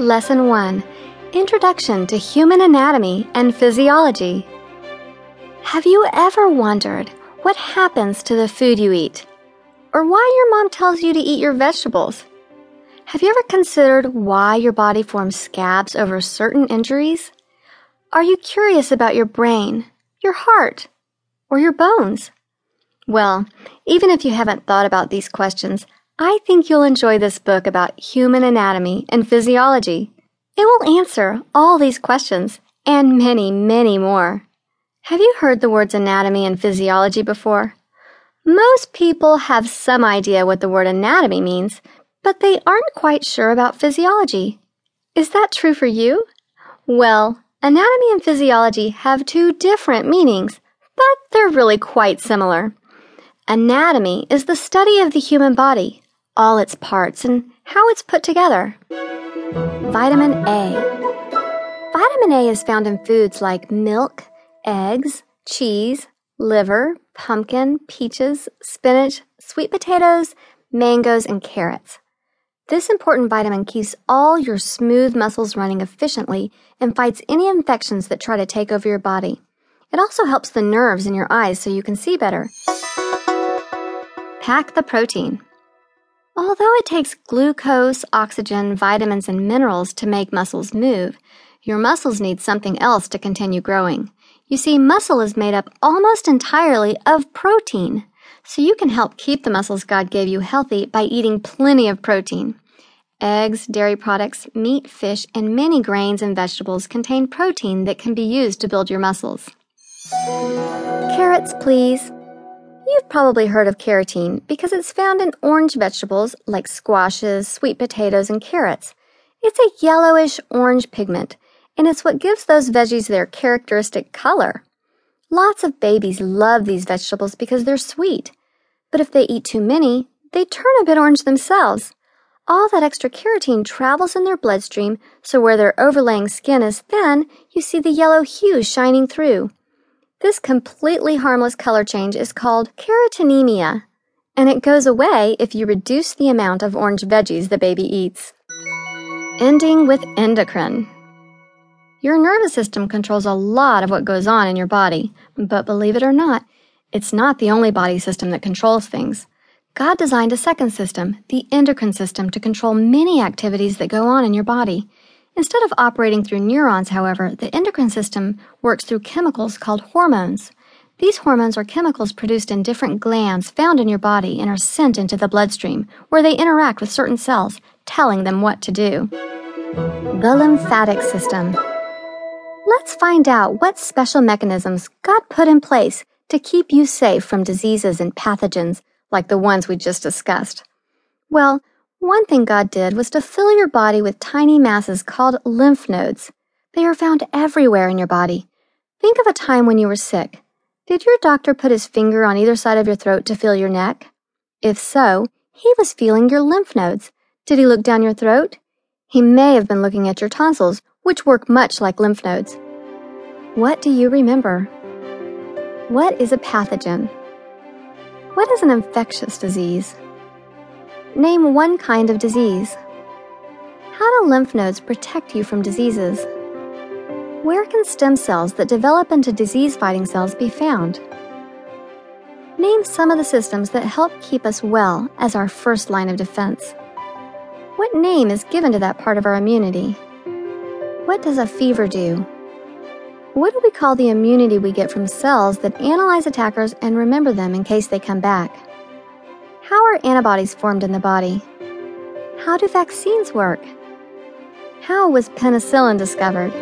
Lesson 1 Introduction to Human Anatomy and Physiology. Have you ever wondered what happens to the food you eat? Or why your mom tells you to eat your vegetables? Have you ever considered why your body forms scabs over certain injuries? Are you curious about your brain, your heart, or your bones? Well, even if you haven't thought about these questions, I think you'll enjoy this book about human anatomy and physiology. It will answer all these questions and many, many more. Have you heard the words anatomy and physiology before? Most people have some idea what the word anatomy means, but they aren't quite sure about physiology. Is that true for you? Well, anatomy and physiology have two different meanings, but they're really quite similar. Anatomy is the study of the human body, all its parts, and how it's put together. Vitamin A. Vitamin A is found in foods like milk, eggs, cheese, liver, pumpkin, peaches, spinach, sweet potatoes, mangoes, and carrots. This important vitamin keeps all your smooth muscles running efficiently and fights any infections that try to take over your body. It also helps the nerves in your eyes so you can see better. Pack the protein. Although it takes glucose, oxygen, vitamins, and minerals to make muscles move, your muscles need something else to continue growing. You see, muscle is made up almost entirely of protein, so you can help keep the muscles God gave you healthy by eating plenty of protein. Eggs, dairy products, meat, fish, and many grains and vegetables contain protein that can be used to build your muscles. Carrots, please. You've probably heard of carotene because it's found in orange vegetables like squashes, sweet potatoes, and carrots. It's a yellowish orange pigment, and it's what gives those veggies their characteristic color. Lots of babies love these vegetables because they're sweet, but if they eat too many, they turn a bit orange themselves. All that extra carotene travels in their bloodstream, so where their overlaying skin is thin, you see the yellow hue shining through. This completely harmless color change is called carotenemia, and it goes away if you reduce the amount of orange veggies the baby eats. Ending with endocrine. Your nervous system controls a lot of what goes on in your body, but believe it or not, it's not the only body system that controls things. God designed a second system, the endocrine system, to control many activities that go on in your body. Instead of operating through neurons, however, the endocrine system works through chemicals called hormones. These hormones are chemicals produced in different glands found in your body and are sent into the bloodstream, where they interact with certain cells, telling them what to do. The lymphatic system. Let's find out what special mechanisms God put in place to keep you safe from diseases and pathogens like the ones we just discussed. Well, one thing God did was to fill your body with tiny masses called lymph nodes. They are found everywhere in your body. Think of a time when you were sick. Did your doctor put his finger on either side of your throat to feel your neck? If so, he was feeling your lymph nodes. Did he look down your throat? He may have been looking at your tonsils, which work much like lymph nodes. What do you remember? What is a pathogen? What is an infectious disease? Name one kind of disease. How do lymph nodes protect you from diseases? Where can stem cells that develop into disease fighting cells be found? Name some of the systems that help keep us well as our first line of defense. What name is given to that part of our immunity? What does a fever do? What do we call the immunity we get from cells that analyze attackers and remember them in case they come back? How are antibodies formed in the body? How do vaccines work? How was penicillin discovered?